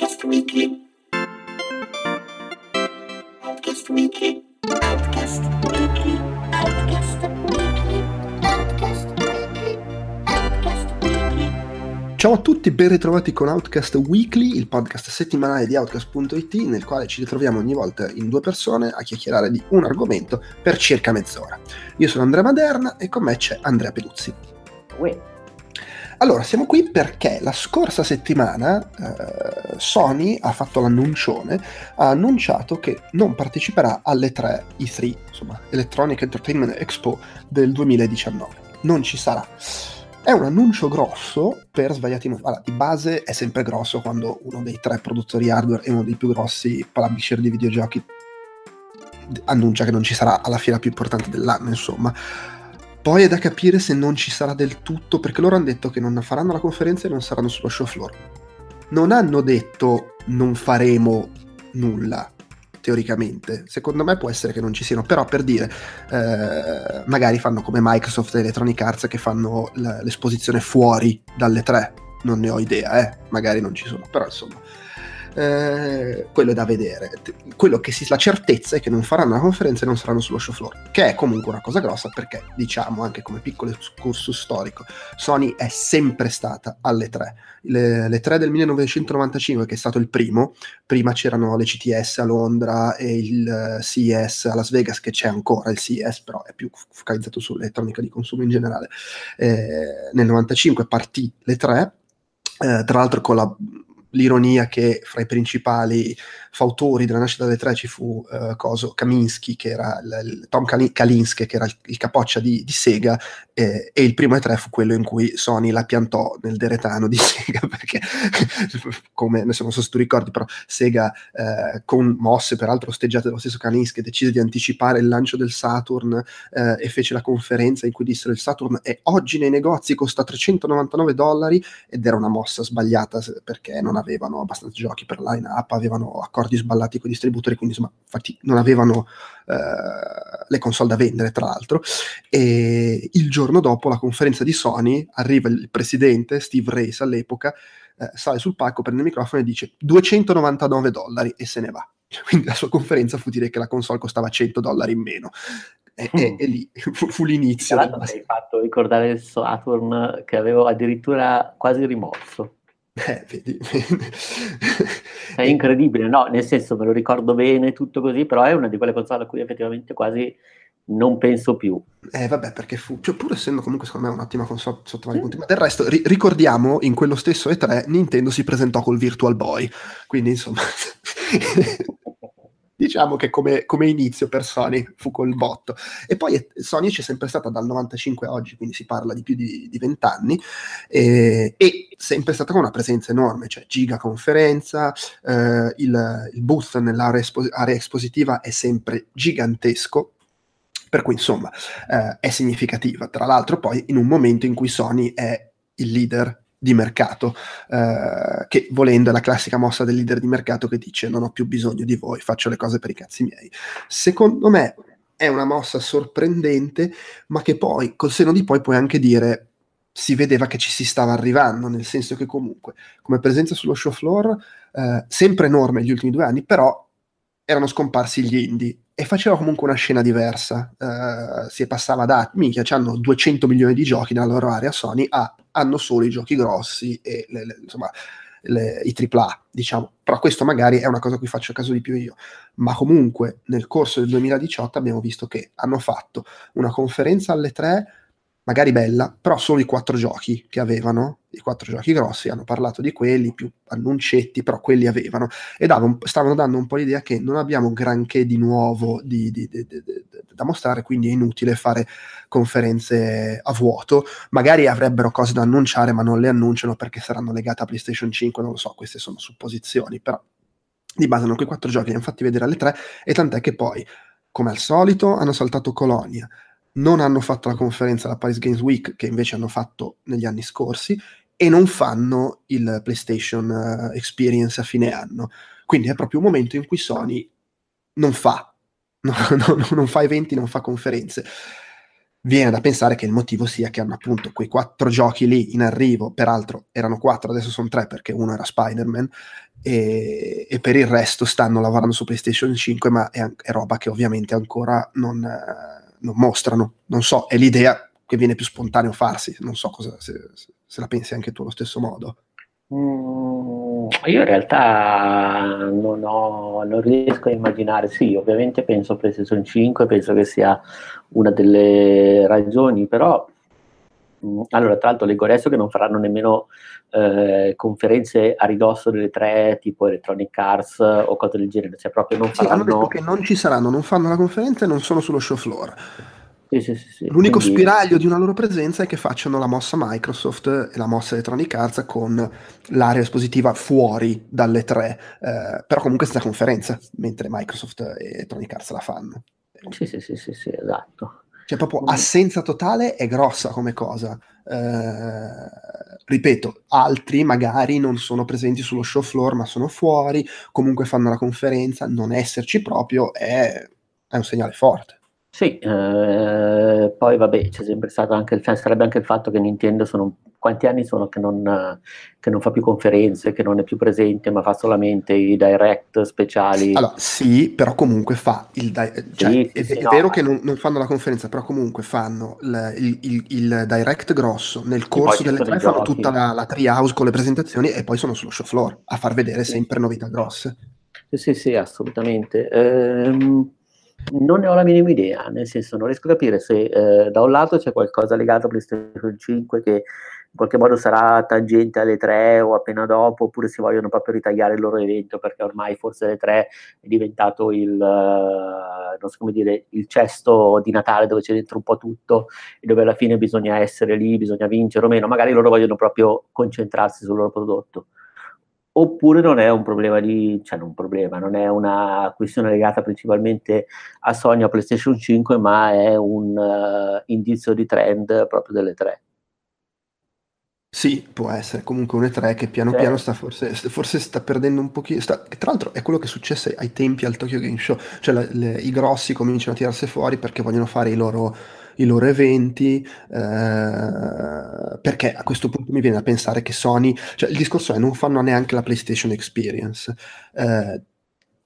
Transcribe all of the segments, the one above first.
Outcast Weekly. Outcast Weekly. Outcast Weekly. Outcast Weekly. Outcast Weekly. Outcast Weekly. Ciao a tutti, ben ritrovati con Outcast Weekly, il podcast settimanale di Outcast.it nel quale ci ritroviamo ogni volta in due persone a chiacchierare di un argomento per circa mezz'ora. Io sono Andrea Maderna e con me c'è Andrea Peluzzi. Uè, Allora, siamo qui perché la scorsa settimana eh, Sony ha fatto l'annuncione, ha annunciato che non parteciperà alle 3 E3, insomma, Electronic Entertainment Expo del 2019. Non ci sarà. È un annuncio grosso per svariati motivi. Allora, di base è sempre grosso quando uno dei tre produttori hardware e uno dei più grossi publisher di videogiochi annuncia che non ci sarà alla fiera più importante dell'anno, insomma. Poi è da capire se non ci sarà del tutto, perché loro hanno detto che non faranno la conferenza e non saranno sullo show floor. Non hanno detto non faremo nulla, teoricamente. Secondo me può essere che non ci siano, però per dire, eh, magari fanno come Microsoft e Electronic Arts che fanno l'esposizione fuori dalle tre. Non ne ho idea, eh. magari non ci sono, però insomma. Eh, quello è da vedere. Quello che si la certezza è che non faranno la conferenza e non saranno sullo show floor, che è comunque una cosa grossa perché, diciamo anche come piccolo escursus storico, Sony è sempre stata alle tre. Le, le tre del 1995, che è stato il primo, prima c'erano le CTS a Londra e il eh, CES a Las Vegas, che c'è ancora il CES, però è più focalizzato sull'elettronica di consumo in generale. Eh, nel 95 partì le tre, eh, tra l'altro con la- l'ironia che fra i principali fautori della nascita delle tre ci fu eh, coso, Kaminsky, che era il, il- Tom Kali- Kalinske, che era il, il capoccia di, di Sega, eh, e il primo E3 fu quello in cui Sony la piantò nel deretano di Sega, perché come adesso non so se tu ricordi, però Sega eh, con mosse peraltro osteggiate dallo stesso Kalinske decise di anticipare il lancio del Saturn eh, e fece la conferenza in cui dissero il Saturn è oggi nei negozi, costa 399 dollari ed era una mossa sbagliata perché non avevano abbastanza giochi per line up, avevano accordi sballati con i distributori, quindi insomma infatti non avevano eh, le console da vendere tra l'altro. E il giorno dopo la conferenza di Sony arriva il presidente Steve Race all'epoca eh, sale sul palco prende il microfono e dice 299 dollari e se ne va. Quindi la sua conferenza fu dire che la console costava 100 dollari in meno. E, e- e lì fu, fu l'inizio tra l'altro mi hai fatto ricordare il Saturn che avevo addirittura quasi rimorso. Eh, vedi. È incredibile, no? Nel senso me lo ricordo bene, tutto così, però è una di quelle console a cui effettivamente quasi non penso più. Eh, vabbè, perché fu, cioè, pur essendo comunque secondo me un'ottima console sotto vari punti, ma del resto ri- ricordiamo in quello stesso E3 Nintendo si presentò col Virtual Boy, quindi insomma diciamo che come, come inizio per Sony fu col botto. E poi eh, Sony c'è sempre stata dal 95 a oggi, quindi si parla di più di, di 20 anni, e, e sempre stata con una presenza enorme, cioè giga conferenza, eh, il, il booth nell'area espo- espositiva è sempre gigantesco, per cui insomma eh, è significativa. Tra l'altro poi in un momento in cui Sony è il leader di mercato, eh, che volendo è la classica mossa del leader di mercato che dice non ho più bisogno di voi, faccio le cose per i cazzi miei. Secondo me è una mossa sorprendente, ma che poi col seno di poi puoi anche dire si vedeva che ci si stava arrivando, nel senso che comunque come presenza sullo show floor eh, sempre enorme negli ultimi due anni, però erano scomparsi gli indie e faceva comunque una scena diversa. Eh, si passava da minchia, hanno 200 milioni di giochi nella loro area Sony a hanno solo i giochi grossi e le- le- insomma le- i AAA, diciamo. Però questo magari è una cosa a cui faccio caso di più io. Ma comunque nel corso del 2018 abbiamo visto che hanno fatto una conferenza alle tre magari bella, però solo i quattro giochi che avevano, i quattro giochi grossi, hanno parlato di quelli, più annuncetti, però quelli avevano, e dava un- stavano dando un po' l'idea che non abbiamo granché di nuovo di- di- di- da mostrare, quindi è inutile fare conferenze a vuoto, magari avrebbero cose da annunciare, ma non le annunciano perché saranno legate a PlayStation 5, non lo so, queste sono supposizioni, però di base hanno quei quattro giochi, li hanno fatti vedere alle tre, e tant'è che poi, come al solito, hanno saltato Colonia, non hanno fatto la conferenza alla Paris Games Week, che invece hanno fatto negli anni scorsi, e non fanno il PlayStation eh, Experience a fine anno. Quindi è proprio un momento in cui Sony non fa, no- no- non fa eventi, non fa conferenze. viene da pensare che il motivo sia che hanno appunto quei quattro giochi lì in arrivo, peraltro erano quattro, adesso sono tre perché uno era Spider-Man, e, e per il resto stanno lavorando su PlayStation 5, ma è, è roba che ovviamente ancora non, eh, non, mostrano. Non so, è l'idea che viene più spontaneo farsi, non so cosa, se, se la pensi anche tu allo stesso modo. Mm, io in realtà non, ho, non, riesco a immaginare, sì, ovviamente penso PlayStation 5, penso che sia una delle ragioni, però allora tra l'altro leggo adesso che non faranno nemmeno eh, conferenze a ridosso delle tre tipo Electronic Arts o cose del genere, cioè proprio non faranno... Sì, hanno detto che non ci saranno, non fanno la conferenza e non sono sullo show floor. Sì, sì, sì, L'unico quindi... spiraglio di una loro presenza è che facciano la mossa Microsoft e la mossa Electronic Arts con l'area espositiva fuori dalle tre, eh, però comunque senza conferenza, mentre Microsoft e Electronic Arts la fanno. Sì, sì, sì, sì, sì esatto. Cioè proprio assenza totale è grossa come cosa. Eh, ripeto, altri magari non sono presenti sullo show floor ma sono fuori, comunque fanno la conferenza, non esserci proprio è, è un segnale forte. Sì, eh, poi vabbè, c'è sempre stato anche il, sarebbe anche il fatto che Nintendo sono quanti anni sono che non, che non, fa più conferenze, che non è più presente, ma fa solamente i direct speciali. Allora, sì, però comunque fa il di- cioè, sì, è, sì, è no, vero ma... che non, non, fanno la conferenza, però comunque fanno il, il, il, il direct grosso nel corso delle tre, fanno tutta la, la treehouse con le presentazioni e poi sono sullo show floor a far vedere sì. sempre novità grosse. Sì, sì, sì, assolutamente. Ehm non ne ho la minima idea, nel senso non riesco a capire se eh, da un lato c'è qualcosa legato a PlayStation 5 che in qualche modo sarà tangente alle 3 o appena dopo, oppure se vogliono proprio ritagliare il loro evento perché ormai forse alle 3 è diventato il, uh, non so come dire, il cesto di Natale dove c'è dentro un po' tutto e dove alla fine bisogna essere lì, bisogna vincere o meno, magari loro vogliono proprio concentrarsi sul loro prodotto oppure non è un problema di, cioè non un problema, non è una questione legata principalmente a Sony o PlayStation 5, ma è un uh, indizio di trend proprio delle tre. Sì, può essere comunque un E3 che piano piano sta forse, forse sta perdendo un pochino. Sta, tra l'altro è quello che successe ai tempi al Tokyo Game Show, cioè le, le, i grossi cominciano a tirarsi fuori perché vogliono fare i loro i loro eventi, eh, perché a questo punto mi viene da pensare che Sony, cioè il discorso è non fanno neanche la PlayStation Experience, eh,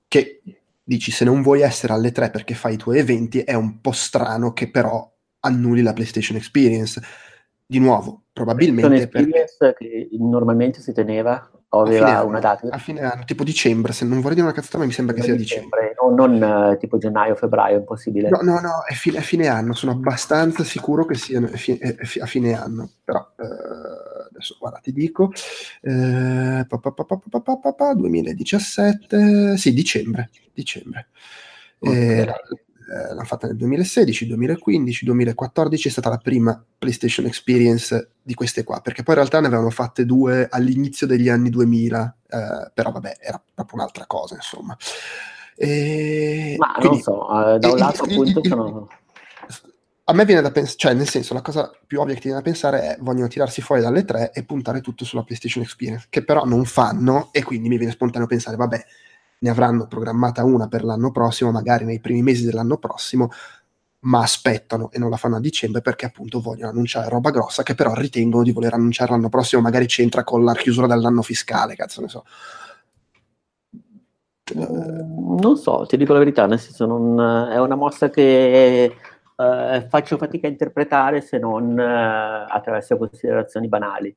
che dici se non vuoi essere alle tre perché fai i tuoi eventi è un po' strano che però annulli la PlayStation Experience. Di nuovo, probabilmente... Perché... che normalmente si teneva aveva una data? A fine anno, tipo dicembre, se non vorrei dire una cazzata, ma mi sembra che sia dicembre. dicembre. No, non uh, tipo gennaio, febbraio, è impossibile. No, no, no, è fine, è fine, anno, sono abbastanza sicuro che sia a fine anno, però uh, adesso guarda, ti dico, uh, pa, pa, pa, 2017, sì, dicembre, dicembre. Okay. Eh, eh, l'hanno fatta nel 2016, 2015, 2014 è stata la prima PlayStation Experience di queste qua, perché poi in realtà ne avevano fatte due all'inizio degli anni 2000, eh, però vabbè, era proprio un'altra cosa, insomma. E Ma quindi, non so, uh, da un lato appunto sono... A me viene da pensare, cioè nel senso, la cosa più ovvia che ti viene da pensare è vogliono tirarsi fuori dalle tre e puntare tutto sulla PlayStation Experience, che però non fanno e quindi mi viene spontaneo pensare, vabbè, ne avranno programmata una per l'anno prossimo, magari nei primi mesi dell'anno prossimo, ma aspettano e non la fanno a dicembre perché appunto vogliono annunciare roba grossa che però ritengono di voler annunciare l'anno prossimo, magari c'entra con la chiusura dell'anno fiscale, cazzo ne so. Mm, non so, ti dico la verità, nel senso non, è una mossa che eh, faccio fatica a interpretare se non eh, attraverso considerazioni banali.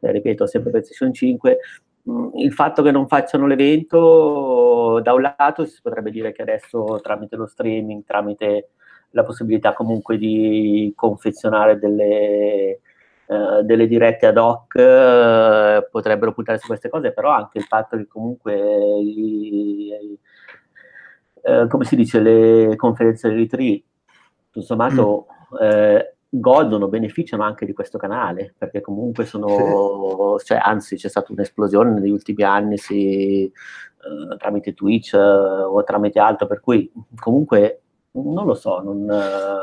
Eh, ripeto, sempre PlayStation 5, il fatto che non facciano l'evento, da un lato si potrebbe dire che adesso tramite lo streaming, tramite la possibilità comunque di confezionare delle, uh, delle dirette ad hoc, uh, potrebbero puntare su queste cose, però anche il fatto che comunque, i, uh, come si dice, le conferenze dei retreat, tutto sommato, mm godono, beneficiano anche di questo canale, perché comunque sono, cioè, anzi c'è stata un'esplosione negli ultimi anni sì, eh, tramite Twitch eh, o tramite altro, per cui comunque Non lo so, non...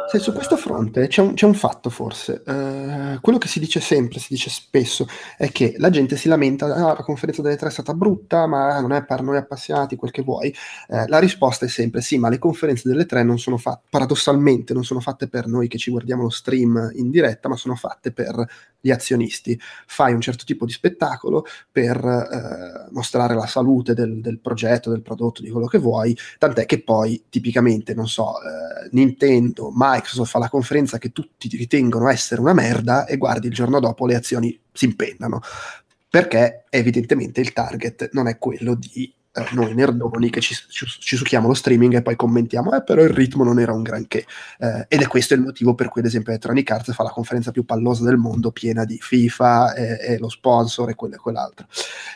Sì, su questo fronte c'è un, c'è un fatto forse. Eh, quello che si dice sempre, si dice spesso, è che la gente si lamenta, ah, la conferenza delle tre è stata brutta, ma non è per noi appassionati, quel che vuoi. Eh, la risposta è sempre sì, ma le conferenze delle tre non sono fatte, paradossalmente, non sono fatte per noi che ci guardiamo lo stream in diretta, ma sono fatte per gli azionisti. Fai un certo tipo di spettacolo per eh, mostrare la salute del, del progetto, del prodotto, di quello che vuoi, tant'è che poi tipicamente, non so, eh, Nintendo, Microsoft fa la conferenza che tutti ritengono essere una merda e guardi il giorno dopo le azioni si impennano perché evidentemente il target non è quello di noi nerdoni che ci, ci, ci, succhiamo lo streaming e poi commentiamo, eh, però il ritmo non era un granché. Eh, ed è questo il motivo per cui, ad esempio, Electronic Arts fa la conferenza più pallosa del mondo, piena di FIFA e, e lo sponsor e quello e quell'altro.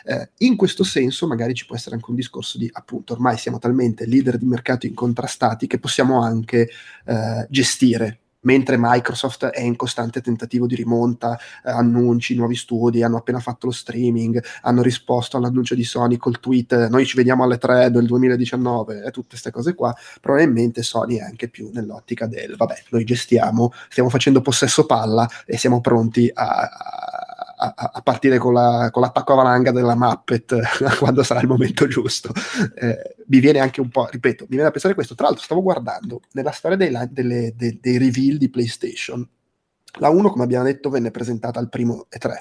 Eh, in questo senso, magari ci può essere anche un discorso di, appunto, ormai siamo talmente leader di mercato incontrastati che possiamo anche eh, gestire mentre Microsoft è in costante tentativo di rimonta, eh, annunci, nuovi studi, hanno appena fatto lo streaming, hanno risposto all'annuncio di Sony col tweet noi ci vediamo alle 3 del 2019 e tutte queste cose qua, probabilmente Sony è anche più nell'ottica del vabbè, noi gestiamo, stiamo facendo possesso palla e siamo pronti a, a, a partire con, la, con, l'attacco a valanga della Muppet quando sarà il momento giusto. Eh, mi viene anche un po', ripeto, mi viene da pensare questo. Tra l'altro, stavo guardando nella storia dei, delle, dei, dei reveal di PlayStation. La 1, come abbiamo detto, venne presentata al primo E3.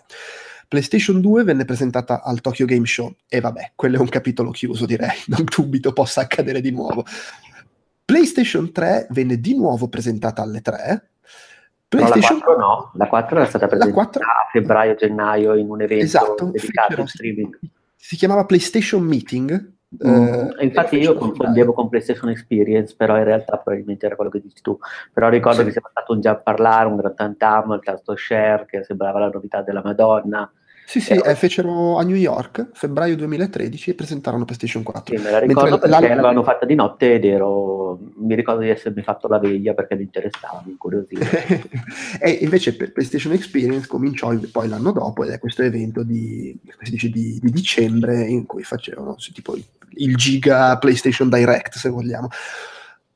PlayStation 2 venne presentata al Tokyo Game Show e vabbè, quello è un capitolo chiuso, direi, non dubito possa accadere di nuovo. PlayStation 3 venne di nuovo presentata alle 3 PlayStation no, la 4 no, la 4 era stata presentata 4... a febbraio-gennaio in un evento esatto, dedicato al streaming. Si chiamava PlayStation Meeting. Mm, eh, infatti io confondevo con PlayStation Experience, però in realtà probabilmente era quello che dici tu. Però ricordo sì. che sia stato un già parlare, un gran tantam, il tasto share, che sembrava la novità della Madonna. Sì, sì, eh, fecero a New York, febbraio 2013, e presentarono PlayStation 4. Sì, me la ricordo Mentre perché la... l'avevano fatta di notte ed ero... mi ricordo di essermi fatto la veglia perché mi interessava, mi incuriosiva. e invece per PlayStation Experience cominciò poi l'anno dopo ed è questo evento di, dice, di, di dicembre in cui facevano tipo il, il giga PlayStation Direct, se vogliamo.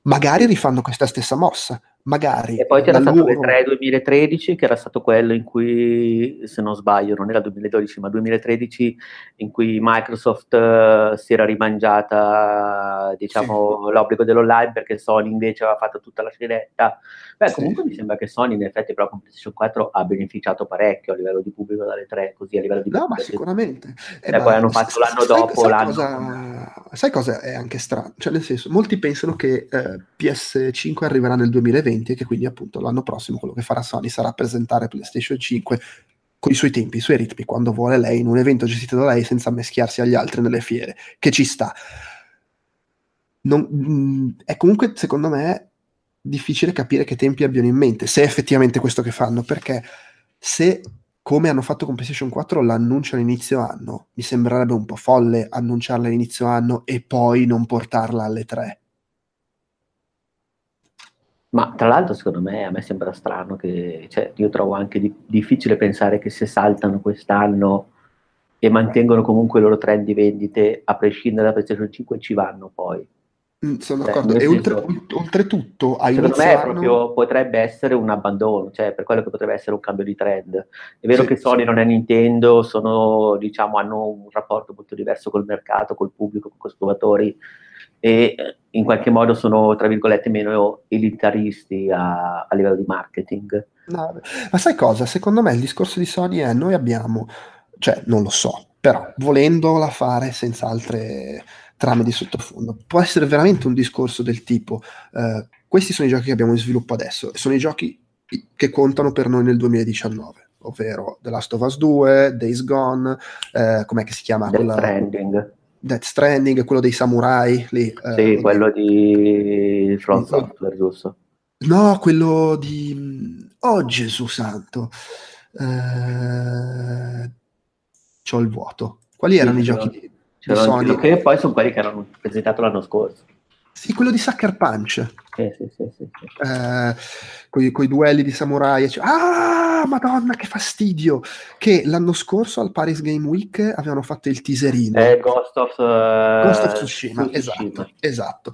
Magari rifanno questa stessa mossa, magari. E poi c'era stato loro... l'E3 2013, che era stato quello in cui, se non sbaglio, non era 2012, ma 2013, in cui Microsoft uh, si era rimangiata, diciamo, sì. l'obbligo dell'online perché Sony invece aveva fatto tutta la scenetta. Beh, sì. comunque mi sembra che Sony in effetti però con PlayStation 4 ha beneficiato parecchio a livello di pubblico dalle 3, così a livello di... No, ma sicuramente. E eh, poi hanno fatto l'anno sai, dopo sai l'anno... Cosa, sai cosa è anche strano? Cioè, nel senso, molti pensano che eh, PS5 arriverà nel 2020 2020 e che quindi appunto l'anno prossimo quello che farà Sony sarà presentare PlayStation 5 con i suoi tempi, i suoi ritmi, quando vuole lei, in un evento gestito da lei senza meschiarsi agli altri nelle fiere, che ci sta. Non, mm, è comunque, secondo me, difficile capire che tempi abbiano in mente, se è effettivamente questo che fanno, perché se come hanno fatto con PlayStation 4 l'annuncio all'inizio anno, mi sembrerebbe un po' folle annunciarla all'inizio anno e poi non portarla alle 3 ma tra l'altro, secondo me, a me sembra strano che, cioè, io trovo anche di, difficile pensare che se saltano quest'anno e mantengono comunque i loro trend di vendite, a prescindere da PlayStation 5, ci vanno poi. Mm, sono cioè, d'accordo. E oltre, oltretutto, a secondo me proprio, potrebbe essere un abbandono, cioè per quello che potrebbe essere un cambio di trend. È vero sì, che Sony sì. non è Nintendo, sono, diciamo, hanno un rapporto molto diverso col mercato, col pubblico, con i consumatori e eh, in qualche modo sono, tra virgolette, meno elitaristi a, a livello di marketing. No, ma sai cosa? Secondo me il discorso di Sony è noi abbiamo, cioè non lo so, però volendola fare senza altre trame di sottofondo, può essere veramente un discorso del tipo, eh, questi sono i giochi che abbiamo in sviluppo adesso, e sono i giochi che contano per noi nel 2019 ovvero The Last of Us 2, Days Gone, eh, com'è che si chiama? Death Stranding. Death Stranding, quello dei samurai lì. Sì, eh, quello di Front Software, giusto? No, quello di... Oh Gesù santo. Eh... C'ho il vuoto. Quali erano sì, i giochi di, di Sony? Che poi sono quelli che hanno presentato l'anno scorso. Sì, quello di Sucker Punch. Sì, sì, sì. sì. Eh, con i duelli di samurai. Ah, madonna, che fastidio! Che l'anno scorso al Paris Game Week avevano fatto il teaserino. Eh, Ghost of, uh, Ghost of Tsushima, Tsushima. Esatto, esatto.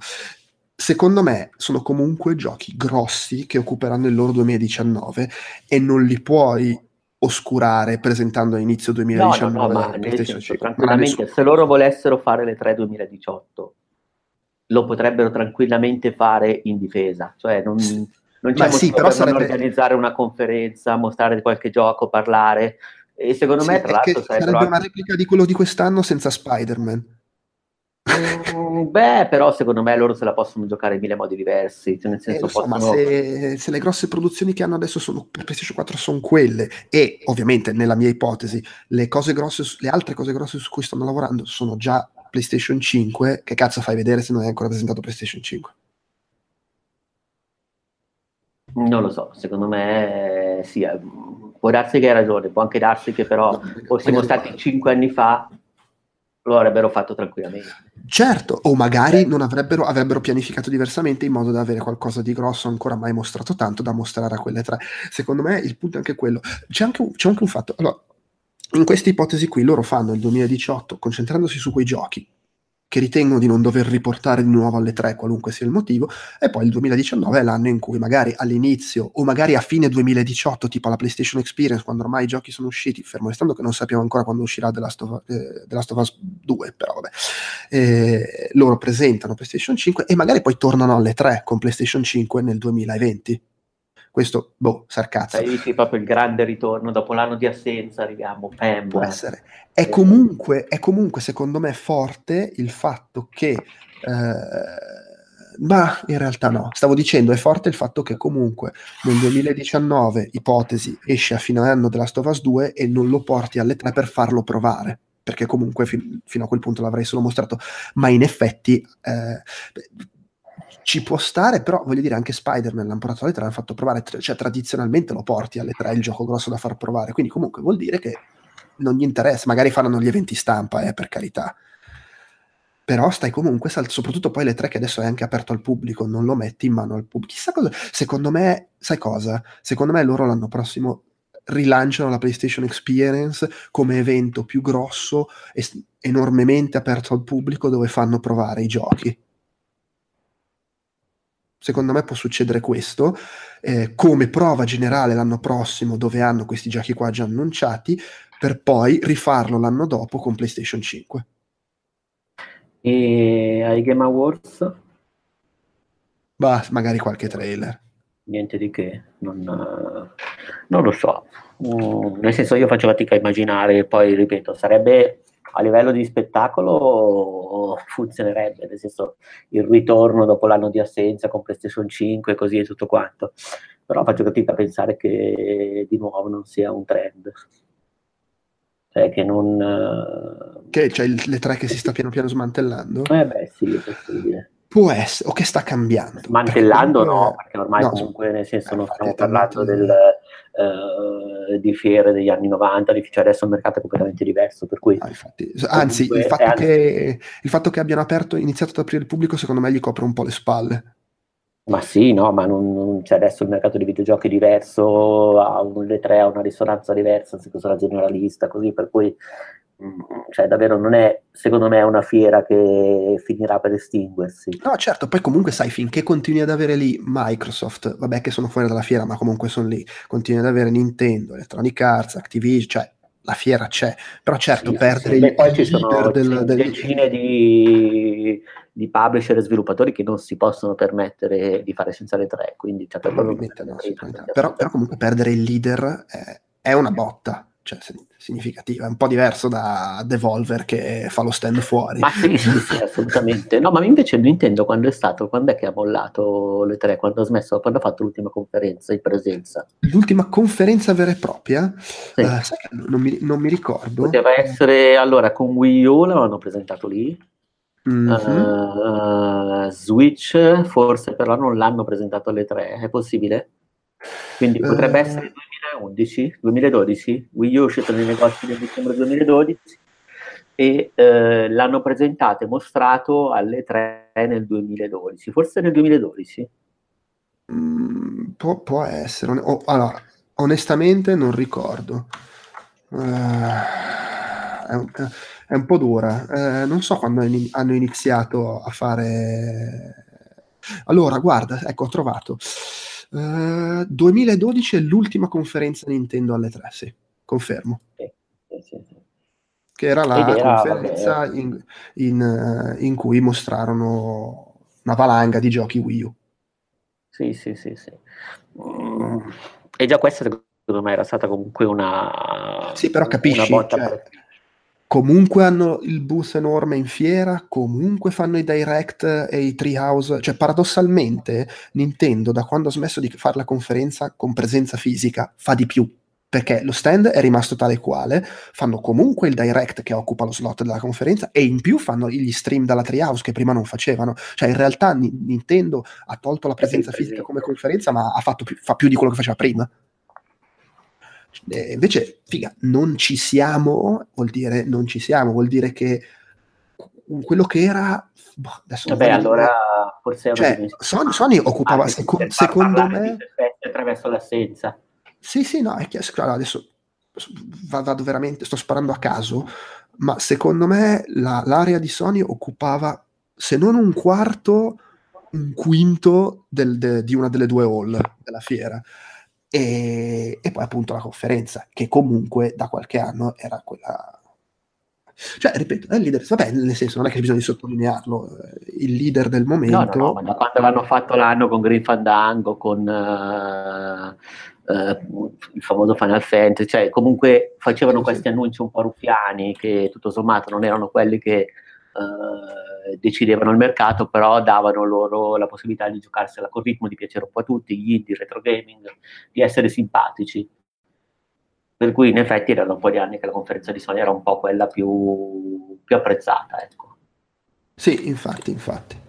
secondo me sono comunque giochi grossi che occuperanno il loro 2019 e non li puoi oscurare presentando a inizio 2019 no, no, no, ma senso, tranquillamente se loro volessero fare le 3 2018 lo potrebbero tranquillamente fare in difesa. Cioè non, non c'è sì, però sarebbe... organizzare una conferenza mostrare qualche gioco parlare. E secondo sì, me tra l'altro sarebbe anche... una replica di quello di quest'anno senza Spider-Man. Mm, beh, però secondo me loro se la possono giocare in mille modi diversi. Cioè nel eh, senso, eh, so, possono... se, se, le grosse produzioni che hanno adesso sono, per PlayStation 4 sono quelle, e ovviamente nella mia ipotesi, le cose grosse, le altre cose grosse su cui stanno lavorando sono già PlayStation 5, che cazzo fai vedere se non hai ancora presentato PlayStation 5? Non lo so, secondo me sì, eh, può darsi che hai ragione, può anche darsi che però no, fossimo stati cinque anni fa lo avrebbero fatto tranquillamente. Certo, o magari non avrebbero, avrebbero pianificato diversamente in modo da avere qualcosa di grosso ancora mai mostrato tanto da mostrare a quelle tre. Secondo me il punto è anche quello. C'è anche, c'è anche un fatto. Allora, in questa ipotesi qui loro fanno il 2018 concentrandosi su quei giochi che ritengono di non dover riportare di nuovo alle tre, qualunque sia il motivo, e poi il 2019 è l'anno in cui magari all'inizio o magari a fine 2018, tipo alla PlayStation Experience, quando ormai i giochi sono usciti, fermo restando che non sappiamo ancora quando uscirà The Last of, eh, The Last of Us 2, però vabbè, eh, loro presentano PlayStation 5 e magari poi tornano alle tre con PlayStation 5 nel 2020 questo, boh, sarcazzo. Hai visto proprio il grande ritorno dopo l'anno di assenza, diciamo, bam, Può essere. È comunque, è comunque, secondo me, forte il fatto che... Eh, ma in realtà no, stavo dicendo è forte il fatto che comunque nel 2019, ipotesi, esce a fine anno della Last of Us 2 e non lo porti alle 3 per farlo provare perché comunque fin- fino a quel punto l'avrei solo mostrato, ma in effetti eh, ci può stare, però voglio dire anche Spider-Man alle 3, l'hanno fatto provare, cioè tradizionalmente lo porti alle 3 il gioco grosso da far provare, quindi comunque vuol dire che non gli interessa, magari faranno gli eventi stampa, eh, per carità. Però stai comunque, soprattutto poi le tre che adesso è anche aperto al pubblico, non lo metti in mano al pubblico. Chissà cosa, secondo me, sai cosa? Secondo me loro l'anno prossimo rilanciano la PlayStation Experience come evento più grosso, es- enormemente aperto al pubblico dove fanno provare i giochi secondo me può succedere questo, eh, come prova generale l'anno prossimo dove hanno questi giochi qua già annunciati, per poi rifarlo l'anno dopo con PlayStation 5. E ai Game Awards? Bah, magari qualche trailer. Niente di che, non, non lo so. Mm, nel senso io faccio fatica a immaginare, poi ripeto, sarebbe a livello di spettacolo funzionerebbe, nel senso il ritorno dopo l'anno di assenza con PlayStation 5 e così e tutto quanto. Però faccio fatica a pensare che di nuovo non sia un trend. Cioè che non... Eh, che c'è cioè le tre che si sta piano piano smantellando? Eh beh sì, è possibile. Può essere, o che sta cambiando. Smantellando perché no, perché ormai no, comunque nel senso non stiamo parlando del, uh, di fiere degli anni 90, cioè adesso il mercato è completamente diverso. Per cui, ah, infatti, anzi, il fatto, che, il fatto, che, abbiano aperto, iniziato ad aprire il pubblico, secondo me gli copre un po' le spalle. Ma sì, no, ma non, non, cioè adesso il mercato di videogiochi è diverso, ha un, le tre ha una risonanza diversa, se cosa la generalista, così per cui cioè davvero non è, secondo me, una fiera che finirà per estinguersi. No, certo, poi comunque sai, finché continui ad avere lì Microsoft, vabbè che sono fuori dalla fiera, ma comunque sono lì, continui ad avere Nintendo, Electronic Arts, Activision, cioè la fiera c'è, però certo sì, perdere sì, il poi ci sono del, del... decine di, di, publisher e sviluppatori che non si possono permettere di fare senza le tre, quindi cioè, per no, però, però, comunque perdere il leader è, è una botta cioè, significativa, è un po' diverso da Devolver che fa lo stand fuori. Ma sì, sì, sì, assolutamente. No, ma invece Nintendo quando è stato, quando è che ha mollato le tre, quando ha smesso, quando ha fatto l'ultima conferenza in presenza? L'ultima conferenza vera e propria? Sì. Uh, non mi, non mi, ricordo. Poteva essere, allora, con Wii U l'avevano presentato lì, mm-hmm. uh, Switch forse però non l'hanno presentato alle tre, è possibile? Quindi potrebbe uh, essere 2011, 2012, Wii U è uscito nei negozi del dicembre 2012 e eh, l'hanno presentato e mostrato alle 3 nel 2012, forse nel 2012. Mm, può, può, essere, oh, allora, onestamente non ricordo. Uh, è, un, è, un, po' dura. Uh, non so quando hanno iniziato a fare Allora, guarda, ecco, ho trovato. Eh, 2012 è l'ultima conferenza Nintendo alle 3, sì, confermo. Sì, sì, sì, sì. Che era la Ed conferenza vabbè, in, in, eh, in cui mostrarono una valanga di giochi Wii U. Sì, sì, sì, sì. Mm, E già questa secondo me era stata comunque una, Sì, però capisci, cioè, comunque hanno il booth enorme in fiera, comunque fanno i direct e i treehouse, cioè paradossalmente Nintendo da quando ha smesso di fare la conferenza con presenza fisica fa di più, perché lo stand è rimasto tale e quale, fanno comunque il direct che occupa lo slot della conferenza e in più fanno gli stream dalla treehouse che prima non facevano, cioè in realtà Ni- Nintendo ha tolto la più presenza fisica come conferenza ma ha fatto più, fa più di quello che faceva prima. Eh, invece, figa, non ci siamo, vuol dire non ci siamo, vuol dire che quello che era, boh, adesso Vabbè, allora dire- forse cioè, Sony, Sony occupava, seco- secondo me, attraverso l'assenza. sì, sì, no, è chiaro, allora, adesso va- vado veramente, sto sparando a caso, ma secondo me la- l'area di Sony occupava, se non un quarto, un quinto del- de- di una delle due hall della fiera. E, e poi appunto la conferenza, che comunque da qualche anno era quella... Cioè, ripeto, è il leader, vabbè, nel senso, non è che bisogna sottolinearlo, eh, il leader del No, momento... no, no, ma da quando l'hanno fatto l'anno con Green Fandango, con eh, eh, il famoso Final Fantasy, cioè comunque facevano Sì, sì. questi annunci un po' ruffiani che tutto sommato non erano quelli che eh, decidevano il mercato, però davano loro la possibilità di giocarsela col ritmo, di piacere un po' a tutti, gli indie, retro gaming, di essere simpatici. Per cui in effetti erano un po' di anni che la conferenza di Sony era un po' quella più, più apprezzata, ecco. Sì, infatti, infatti.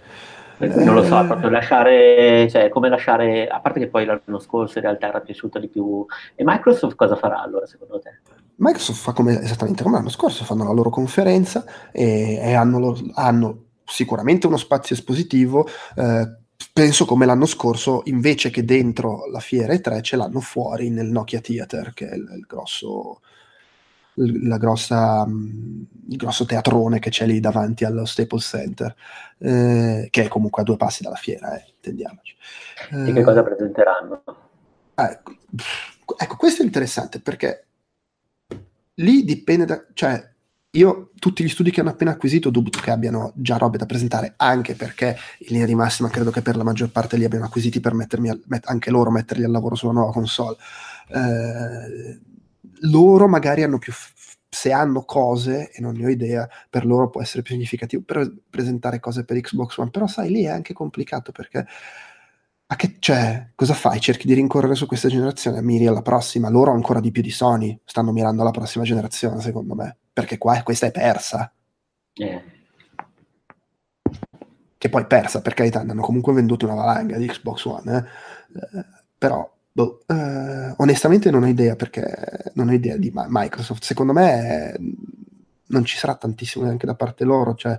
Cui non lo so, Eh, proprio lasciare, cioè come lasciare, a parte che poi l'anno scorso in realtà era piaciuta di più. E Microsoft cosa farà allora secondo te? Microsoft fa come, esattamente come l'anno scorso, fanno la loro conferenza e, e hanno, lo- hanno sicuramente uno spazio espositivo, eh, penso come l'anno scorso, invece che dentro la fiera E3 ce l'hanno fuori nel Nokia Theater, che è il, il grosso, grossa, mh, il grosso teatrone che c'è lì davanti allo Staples Center, eh, che è comunque a due passi dalla fiera, eh, intendiamoci. E che Eh, cosa presenteranno? Ecco, ecco, questo è interessante perché lì dipende da... cioè io tutti gli studi che hanno appena acquisito dubito che abbiano già robe da presentare, anche perché in linea di massima credo che per la maggior parte li abbiano acquisiti per mettermi al- met- anche loro metterli al lavoro sulla nuova console. Eh, loro magari hanno più... f- se hanno cose, e non ne ho idea, per loro può essere più significativo per presentare cose per Xbox One, però sai, lì è anche complicato perché a che, cioè, cosa fai? Cerchi di rincorrere su questa generazione, miri alla prossima, loro ancora di più di Sony stanno mirando alla prossima generazione, secondo me, perché qua questa è persa, Eh, che poi è persa, per carità, hanno comunque venduto una valanga di Xbox One, eh. Eh, però, boh, eh, onestamente non ho idea, perché non ho idea di Ma- Microsoft, secondo me non ci sarà tantissimo neanche da parte loro, cioè,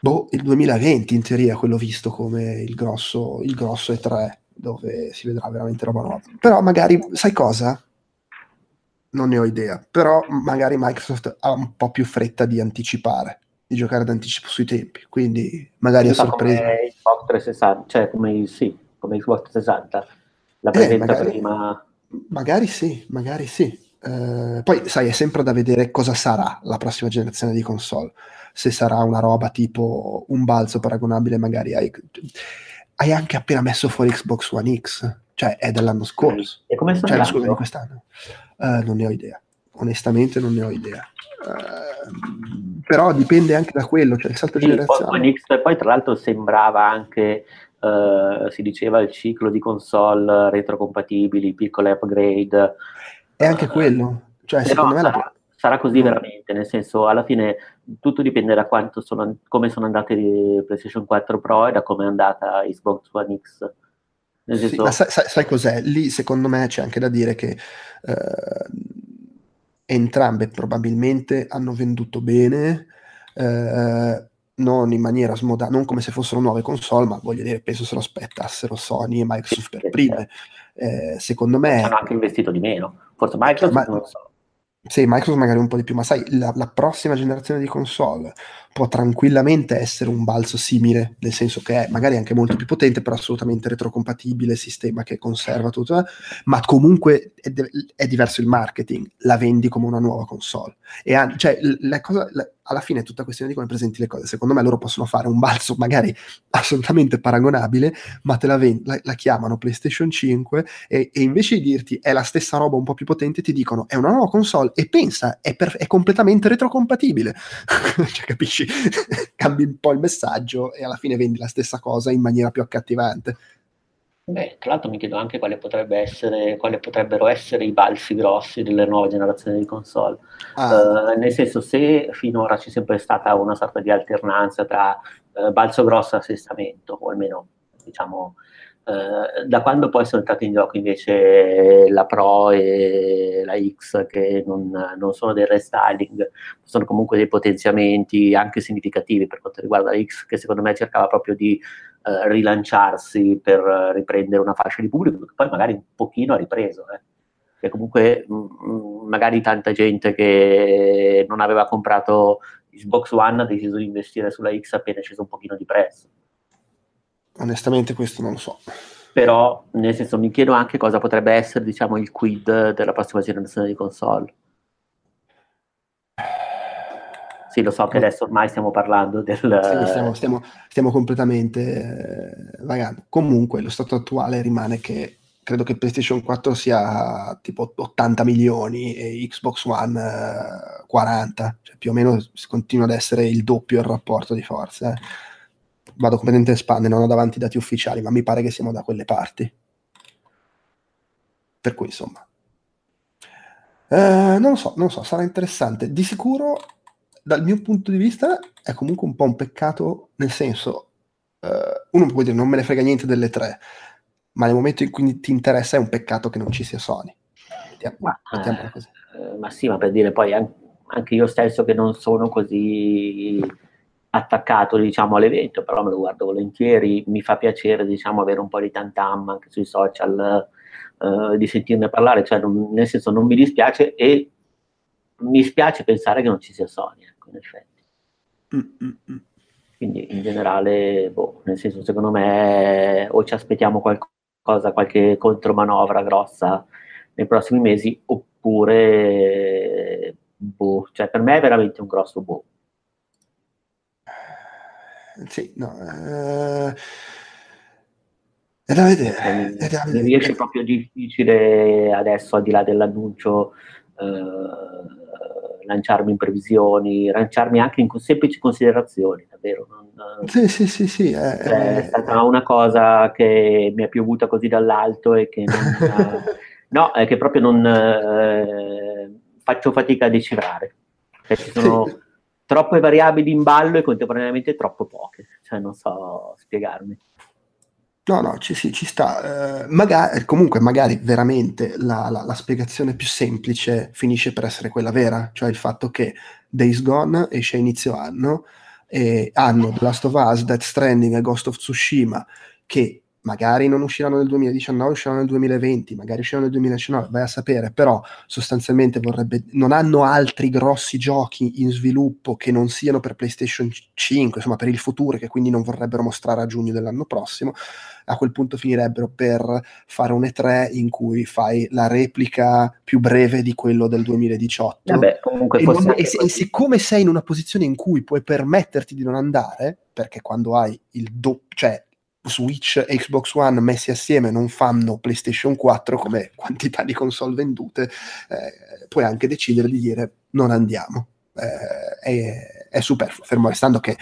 boh, il 2020 in teoria quello visto come il grosso, il grosso E3, dove si vedrà veramente roba nuova. Però magari, sai cosa? Non ne ho idea, però magari Microsoft ha un po' più fretta di anticipare, di giocare d'anticipo sui tempi, quindi magari a sorpresa. come Xbox 360, cioè come, sì, come Xbox 360, la Eh, presenta magari- prima. Magari sì, magari sì. Eh, poi sai, è sempre da vedere cosa sarà la prossima generazione di console. Se sarà una roba tipo un balzo paragonabile, magari hai, hai anche appena messo fuori Xbox One X, cioè è dell'anno scorso, E come sta cioè scusa, di quest'anno. Eh, non ne ho idea, onestamente non ne ho idea. Eh, però dipende anche da quello, cioè il salto Sì, poi, generazionale. con X, poi tra l'altro sembrava anche, eh, si diceva, il ciclo di console retrocompatibili, piccole upgrade. È anche Eh, quello, cioè secondo me la... sarà, sarà così no. veramente, nel senso, alla fine tutto dipende da quanto sono, come sono andate le PlayStation 4 Pro e da come è andata Xbox One X. Nel Sì, senso, ma sai, sai- sai cos'è? Lì secondo me c'è anche da dire che eh, entrambe probabilmente hanno venduto bene, eh, non in maniera smodata, non come se fossero nuove console, ma voglio dire, penso se lo aspettassero Sony e Microsoft Sì, per sì, prime. Eh, secondo me, hanno anche investito di meno. Forse Microsoft ma- non lo so. sì, Microsoft magari un po' di più, ma sai, la, la prossima generazione di console può tranquillamente essere un balzo simile, nel senso che è magari anche molto più potente, però assolutamente retrocompatibile, sistema che conserva tutto, ma comunque è, è, diverso il marketing, la vendi come una nuova console. E an- cioè, la cosa, la, alla fine è tutta questione di come presenti le cose. Secondo me loro possono fare un balzo magari assolutamente paragonabile, ma te la, ven- la, la chiamano PlayStation 5 e, e, invece di dirti è la stessa roba un po' più potente, ti dicono è una nuova console e pensa, è, per- è completamente retrocompatibile. cioè, capisci? Cambi un po' il messaggio e alla fine vendi la stessa cosa in maniera più accattivante. Beh, tra l'altro mi chiedo anche quale potrebbe essere, quali potrebbero essere i balzi grossi delle nuove generazioni di console. Ah. Uh, nel senso, se finora c'è sempre stata una sorta di alternanza tra uh, balzo grosso e assestamento, o almeno diciamo uh, da quando poi sono entrati in gioco invece la Pro e la X, che non, non sono dei restyling, sono comunque dei potenziamenti anche significativi per quanto riguarda la X, che secondo me cercava proprio di eh, rilanciarsi per riprendere una fascia di pubblico che poi magari un pochino ha ripreso. Eh. Che comunque mh, mm, mm, magari tanta gente che non aveva comprato Xbox One ha deciso di investire sulla X appena sceso un pochino di prezzo. Onestamente questo non lo so. Però, nel senso, mi chiedo anche cosa potrebbe essere, diciamo, il quid della prossima generazione di console. Sì, lo so che adesso ormai stiamo parlando del... Sì, stiamo, stiamo, stiamo, completamente eh, vagando. Comunque, lo stato attuale rimane che credo che PlayStation 4 sia tipo 80 milioni e Xbox One eh, 40, cioè più o meno continua ad essere il doppio il rapporto di forze. Eh. Vado completamente in spanne, non ho davanti i dati ufficiali, ma mi pare che siamo da quelle parti. Per cui, insomma... Eh, non lo so, non lo so, sarà interessante. Di sicuro dal mio punto di vista è comunque un po' un peccato, nel senso, uh, uno può dire non me ne frega niente delle tre, ma nel momento in cui ti interessa è un peccato che non ci sia Sony. Mettiamo, ma, eh, così. Eh, ma sì, ma per dire poi anche io stesso che non sono così attaccato diciamo all'evento, però me lo guardo volentieri, mi fa piacere diciamo avere un po' di tantam anche sui social, uh, di sentirne parlare, cioè non, nel senso non mi dispiace e mi spiace pensare che non ci sia Sony, ecco, in effetti. Mm-mm. Quindi in generale, boh, nel senso, secondo me o ci aspettiamo qualcosa, qualche contromanovra grossa nei prossimi mesi, oppure, boh, cioè per me è veramente un grosso boh. Sì, no. Eh... È da vedere. È da vedere. Mi riesce proprio difficile adesso, al di là dell'annuncio, eh, lanciarmi in previsioni, lanciarmi anche in semplici considerazioni, davvero. Non, sì, sì, sì, sì. È, cioè, è, stata una cosa che mi è piovuta così dall'alto e che non... no, è che proprio non... Eh, faccio fatica a decifrare. Cioè, ci sono sì. troppe variabili in ballo e contemporaneamente troppo poche. Cioè, non so spiegarmi. No, no, ci, sì, ci sta. Eh, magari, comunque, magari veramente la, la, la, spiegazione più semplice finisce per essere quella vera, cioè il fatto che Days Gone esce a inizio anno e hanno The Last of Us, Death Stranding e Ghost of Tsushima che magari non usciranno nel 2019, usciranno nel 2020, magari usciranno nel 2019, vai a sapere, però sostanzialmente vorrebbe, non hanno altri grossi giochi in sviluppo che non siano per PlayStation 5, insomma per il futuro, che quindi non vorrebbero mostrare a giugno dell'anno prossimo, a quel punto finirebbero per fare un E3 in cui fai la replica più breve di quello del 2018. Vabbè, comunque e, non, e, e siccome sei in una posizione in cui puoi permetterti di non andare, perché quando hai il doppio, cioè Switch e Xbox One messi assieme non fanno PlayStation 4 come quantità di console vendute, eh, puoi anche decidere di dire non andiamo. Eh, è, è superfluo, fermo restando che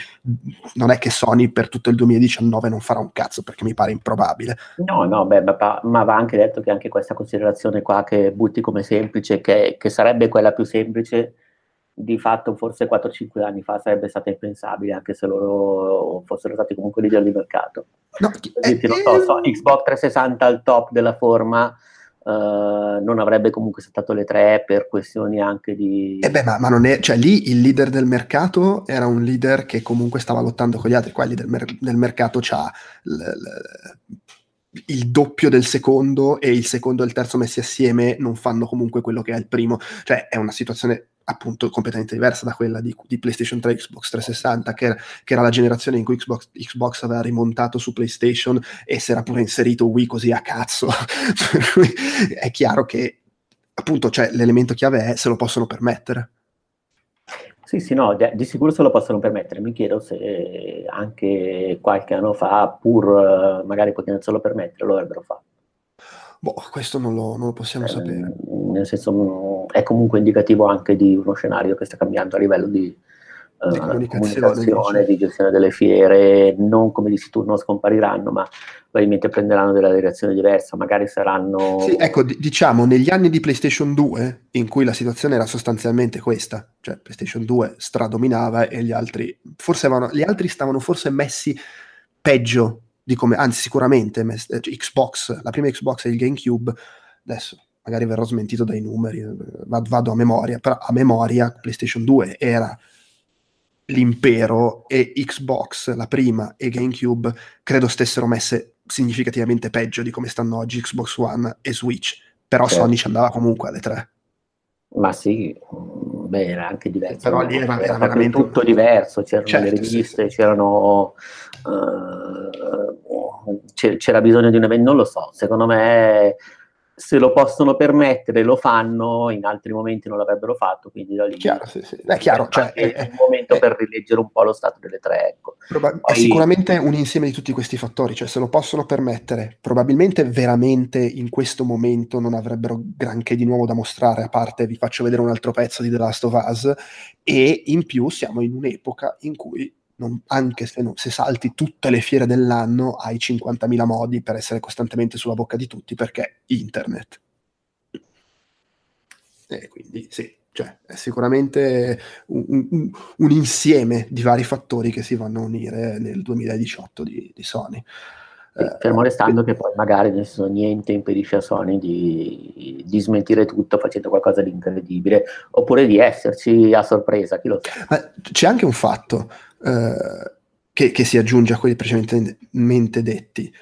non è che Sony per tutto il 2019 non farà un cazzo perché mi pare improbabile. No, no, beh, ma, ma va anche detto che anche questa considerazione qua che butti come semplice, che, che sarebbe quella più semplice, di fatto forse 4-5 anni fa sarebbe stata impensabile anche se loro fossero stati comunque leader di mercato. No, eh, non so, so, Xbox 360 al top della forma uh, non avrebbe comunque saltato le tre per questioni anche di... Eh beh, ma, ma, non è, cioè lì il leader del mercato era un leader che comunque stava lottando con gli altri, qua il leader mer- del mercato c'ha l- l- il doppio del secondo e il secondo e il terzo messi assieme non fanno comunque quello che è il primo, cioè è una situazione appunto completamente diversa da quella di, di PlayStation 3 Xbox 360, che era, che era, la generazione in cui Xbox, Xbox, aveva rimontato su PlayStation e si era pure inserito Wii così a cazzo. è chiaro che appunto cioè, l'elemento chiave è se lo possono permettere. Sì, sì, no, di sicuro se lo possono permettere. Mi chiedo se anche qualche anno fa, pur magari potendoselo permettere, lo avrebbero fatto. Boh, questo non lo, non lo possiamo eh, sapere. Nel senso, è comunque indicativo anche di uno scenario che sta cambiando a livello di, uh, di comunicazione, comunicazione di gestione delle fiere, non come dici tu, non scompariranno, ma probabilmente prenderanno della direzione diversa, magari saranno... Sì, ecco, d- diciamo, negli anni di PlayStation 2, in cui la situazione era sostanzialmente questa, cioè PlayStation 2 stradominava e gli altri, forse avevano, gli altri stavano forse messi peggio di come, anzi sicuramente cioè, Xbox, la prima Xbox e il GameCube, adesso magari verrò smentito dai numeri, vado a memoria, però a memoria PlayStation 2 era l'impero e Xbox, la prima, e GameCube credo stessero messe significativamente peggio di come stanno oggi Xbox One e Switch, però certo. Sony ci andava comunque alle tre. Ma sì, beh, era anche diverso. Però lì era, era, era veramente tutto diverso, c'erano certo, le riviste, sì. c'erano... Uh, c'era bisogno di un evento, non lo so, secondo me se lo possono permettere lo fanno, in altri momenti non l'avrebbero fatto, quindi da lì chiaro, sì, sì. è chiaro, cioè, è, è un momento è, per rileggere un po' lo stato delle tre. Ecco. Proba- Poi... È sicuramente un insieme di tutti questi fattori, cioè se lo possono permettere, probabilmente veramente in questo momento non avrebbero granché di nuovo da mostrare, a parte vi faccio vedere un altro pezzo di The Last of Us, e in più siamo in un'epoca in cui non, anche se, non, se, salti tutte le fiere dell'anno, hai 50.000 modi per essere costantemente sulla bocca di tutti perché internet. E quindi sì, cioè, è sicuramente un, un, un, insieme di vari fattori che si vanno a unire nel 2018 di, di Sony. Eh, fermo restando che poi magari niente impedisce a Sony di, di, smentire tutto facendo qualcosa di incredibile oppure di esserci a sorpresa, chi lo sa. C'è anche un fatto eh, che, che, si aggiunge a quelli precedentemente detti.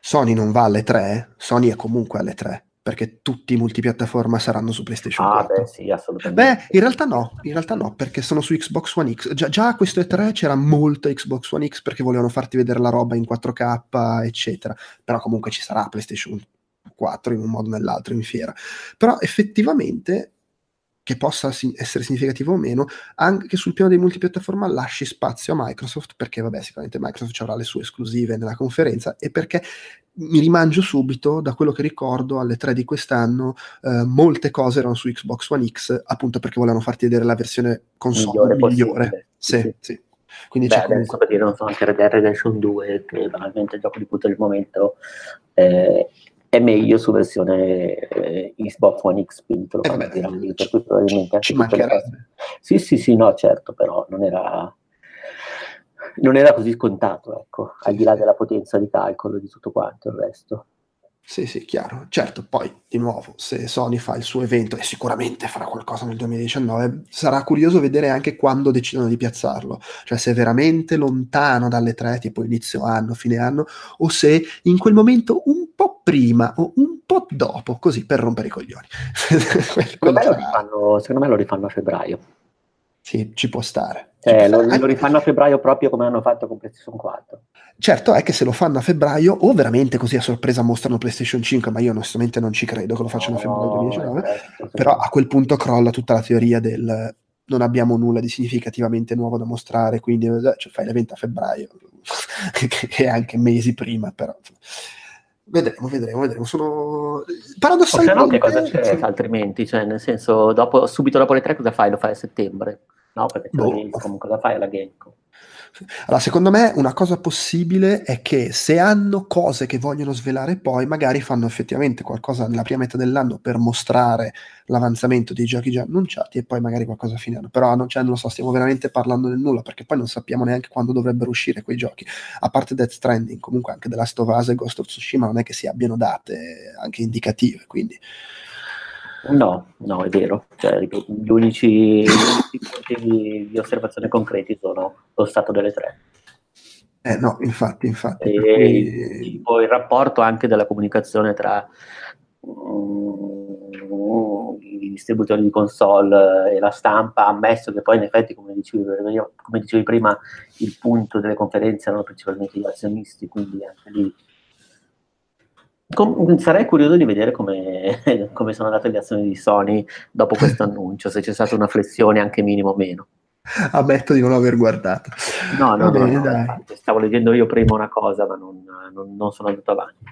Sony non va alle 3, Sony è comunque alle 3 perché tutti i multipiattaforma saranno su PlayStation ah, 4. Beh, sì, assolutamente. Beh, in realtà no, in realtà no, perché sono su Xbox One X. Già, già a questo E3 c'era molto Xbox One X perché volevano farti vedere la roba in 4K, eccetera. Però comunque ci sarà PlayStation 4 in un modo o nell'altro in fiera. Però effettivamente che possa essere significativo o meno, anche sul piano dei multipiattaforma lasci spazio a Microsoft, perché vabbè, sicuramente Microsoft avrà le sue esclusive nella conferenza, e perché mi rimangio subito, da quello che ricordo, alle tre di quest'anno, eh, molte cose erano su Xbox One X, appunto perché volevano farti vedere la versione console migliore. migliore. Sì, sì. sì. Quindi Beh, c'è comunque... per dire, non so, anche Red Dead Redemption 2, che banalmente è il gioco di tutto il momento, eh, è meglio su versione eh, Xbox One X, quindi te lo eh, per cui probabilmente ci mancherebbe. Sì, sì, sì, no, certo, però non era, non era così scontato, ecco, sì, al di là sì. della potenza di calcolo e di tutto quanto il resto. Sì, sì, chiaro. Certo, poi di nuovo, se Sony fa il suo evento e sicuramente farà qualcosa nel 2019, sarà curioso vedere anche quando decidono di piazzarlo, cioè se è veramente lontano dalle tre, tipo inizio anno, fine anno, o se in quel momento un po' prima o un po' dopo, così per rompere i coglioni. secondo, me lo rifanno, secondo me lo rifanno a febbraio. Sì, ci può stare. Eh, lo, lo, rifanno a febbraio proprio come hanno fatto con PlayStation 4. Certo è che se lo fanno a febbraio o veramente così a sorpresa mostrano PlayStation 5, ma io onestamente non ci credo che lo facciano no, a febbraio 2019, certo, però a quel punto crolla tutta la teoria del non abbiamo nulla di significativamente nuovo da mostrare, quindi cioè, fai l'evento a febbraio, che è anche mesi prima, però... Vedremo, vedremo, vedremo. Sono paradossalmente... O se no, che cosa c'è altrimenti? Cioè, nel senso, dopo, subito dopo le tre cosa fai? Lo fai a settembre? No, perché boh. comunque cosa fai alla Gamecom? Allora, secondo me una cosa possibile è che se hanno cose che vogliono svelare poi, magari fanno effettivamente qualcosa nella prima metà dell'anno per mostrare l'avanzamento dei giochi già annunciati e poi magari qualcosa a fine anno. Però non, cioè, non lo so, stiamo veramente parlando del nulla perché poi non sappiamo neanche quando dovrebbero uscire quei giochi. A parte Death Stranding, comunque anche The Last of Us e Ghost of Tsushima non è che si abbiano date anche indicative, quindi... No, no, è vero. Cioè, gli unici, punti di osservazione concreti sono lo stato delle tre. Eh, no, infatti, infatti. E, tipo il rapporto anche della comunicazione tra mm, i distributori di console e la stampa ammesso che poi in effetti, come dicevi, come dicevi prima, il punto delle conferenze erano principalmente gli azionisti, quindi anche lì Com- sarei curioso di vedere come, come, sono andate le azioni di Sony dopo questo annuncio, se c'è stata una flessione anche minimo o meno. Ammetto di non aver guardato. No, no, bene, no, no stavo leggendo io prima una cosa, ma non, non, non sono andato avanti.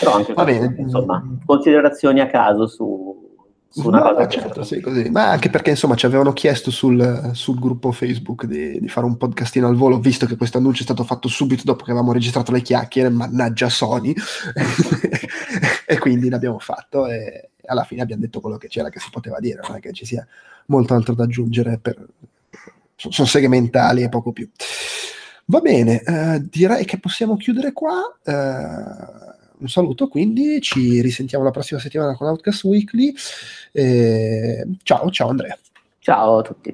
Però anche Va questo, bene. insomma, considerazioni a caso su, su una no, cosa. certo, sì, così. Ma anche perché insomma ci avevano chiesto sul, sul gruppo Facebook di, di, fare un podcastino al volo, visto che questo annuncio è stato fatto subito dopo che avevamo registrato le chiacchiere, mannaggia Sony, e quindi l'abbiamo fatto e alla fine abbiamo detto quello che c'era che si poteva dire, non è che ci sia molto altro da aggiungere, per... sono segmentali e poco più. Va bene, eh, direi che possiamo chiudere qua. Eh, un saluto, quindi ci risentiamo la prossima settimana con Outcast Weekly. Eh, ciao, ciao Andrea. Ciao a tutti.